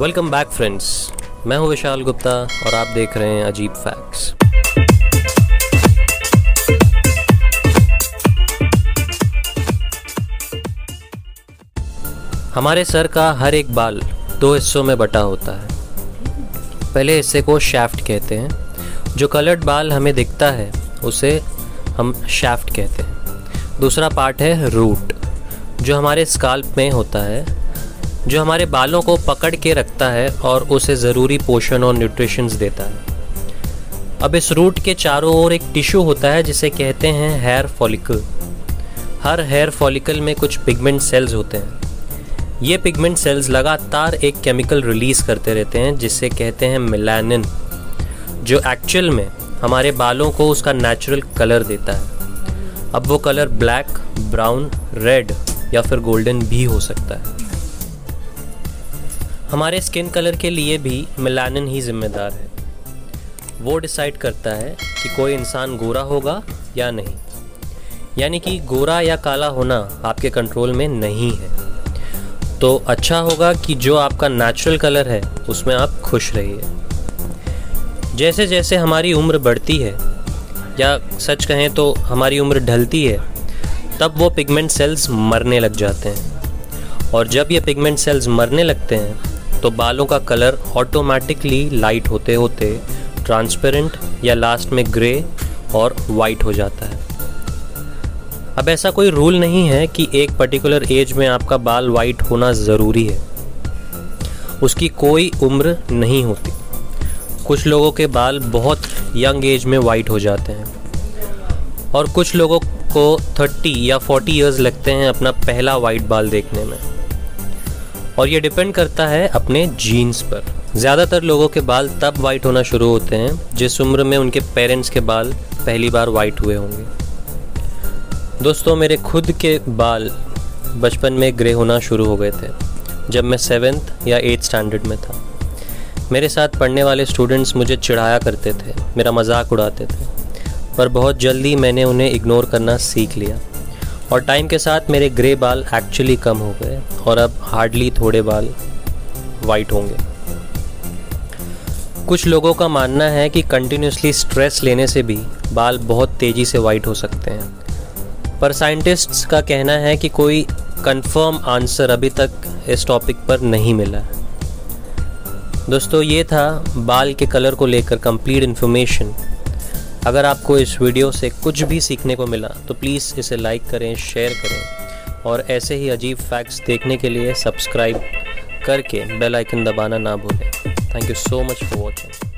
Welcome back friends मैं हूँ विशाल गुप्ता और आप देख रहे हैं अजीब फैक्ट्स हमारे सर का हर एक बाल दो हिस्सों में बटा होता है। पहले हिस्से को शैफ्ट कहते हैं। जो कलर्ड बाल हमें दिखता है, उसे हम शैफ्ट कहते हैं। दूसरा पार्ट है रूट जो हमारे स्काल्प में होता है। जो हमारे बालों को पकड़ के रखता है और उसे ज़रूरी पोषण और न्यूट्रिशंस देता है। अब इस रूट के चारों ओर एक टिश्यू होता है जिसे कहते हैं हेयर फॉलिकल हर हेयर फॉलिकल में कुछ पिगमेंट सेल्स होते हैं। ये पिगमेंट सेल्स लगातार एक केमिकल रिलीज़ करते रहते हैं, जिसे कहते हैं मिलानिन जो एक्चुअल में हमारे बालों को उसका नेचुरल कलर देता है। अब वो कलर ब्लैक ब्राउन रेड या फिर गोल्डन भी हो सकता है। हमारे स्किन कलर के लिए भी मिलानिन ही जिम्मेदार है। वो डिसाइड करता है कि कोई इंसान गोरा होगा या नहीं। यानी कि गोरा या काला होना आपके कंट्रोल में नहीं है। तो अच्छा होगा कि जो आपका नेचुरल कलर है, उसमें आप खुश रहिए। जैसे जैसे हमारी उम्र बढ़ती है, या सच कहें तो हमारी उम्र ढलती है, तब वो पिगमेंट सेल्स मरने लग जाते हैं। और जब ये पिगमेंट सेल्स मरने लगते हैं तो बालों का कलर ऑटोमेटिकली लाइट होते होते ट्रांसपेरेंट या लास्ट में ग्रे और वाइट हो जाता है। अब ऐसा कोई रूल नहीं है कि एक पर्टिकुलर एज में आपका बाल वाइट होना ज़रूरी है। उसकी कोई उम्र नहीं होती। कुछ लोगों के बाल बहुत यंग एज में वाइट हो जाते हैं। और कुछ लोगों को 30 या 40 इयर्स लगते हैं अपना पहला वाइट बाल देखने में। और ये डिपेंड करता है अपने जीन्स पर। ज़्यादातर लोगों के बाल तब वाइट होना शुरू होते हैं, जिस उम्र में उनके पेरेंट्स के बाल पहली बार वाइट हुए होंगे। दोस्तों, मेरे खुद के बाल बचपन में ग्रे होना शुरू हो गए थे, जब मैं सेवेंथ या एट्थ स्टैंडर्ड में था। मेरे साथ पढ़ने वाले स्टूडेंट्स मुझे चिढ़ाया करते थे, मेरा मज़ाक उड़ाते थे, पर बहुत जल्दी मैंने उन्हें इग्नोर करना सीख लिया। और टाइम के साथ मेरे ग्रे बाल एक्चुअली कम हो गए और अब हार्डली थोड़े बाल वाइट होंगे। कुछ लोगों का मानना है कि कंटिन्यूसली स्ट्रेस लेने से भी बाल बहुत तेज़ी से वाइट हो सकते हैं। पर साइंटिस्ट्स का कहना है कि कोई कंफर्म आंसर अभी तक इस टॉपिक पर नहीं मिला। दोस्तों, ये था बाल के कलर को लेकर कंप्लीट इन्फॉर्मेशन अगर आपको इस वीडियो से कुछ भी सीखने को मिला तो प्लीज़ इसे लाइक करें शेयर करें और ऐसे ही अजीब फैक्ट्स देखने के लिए सब्सक्राइब करके बेल आइकन दबाना ना भूलें। Thank you so much for watching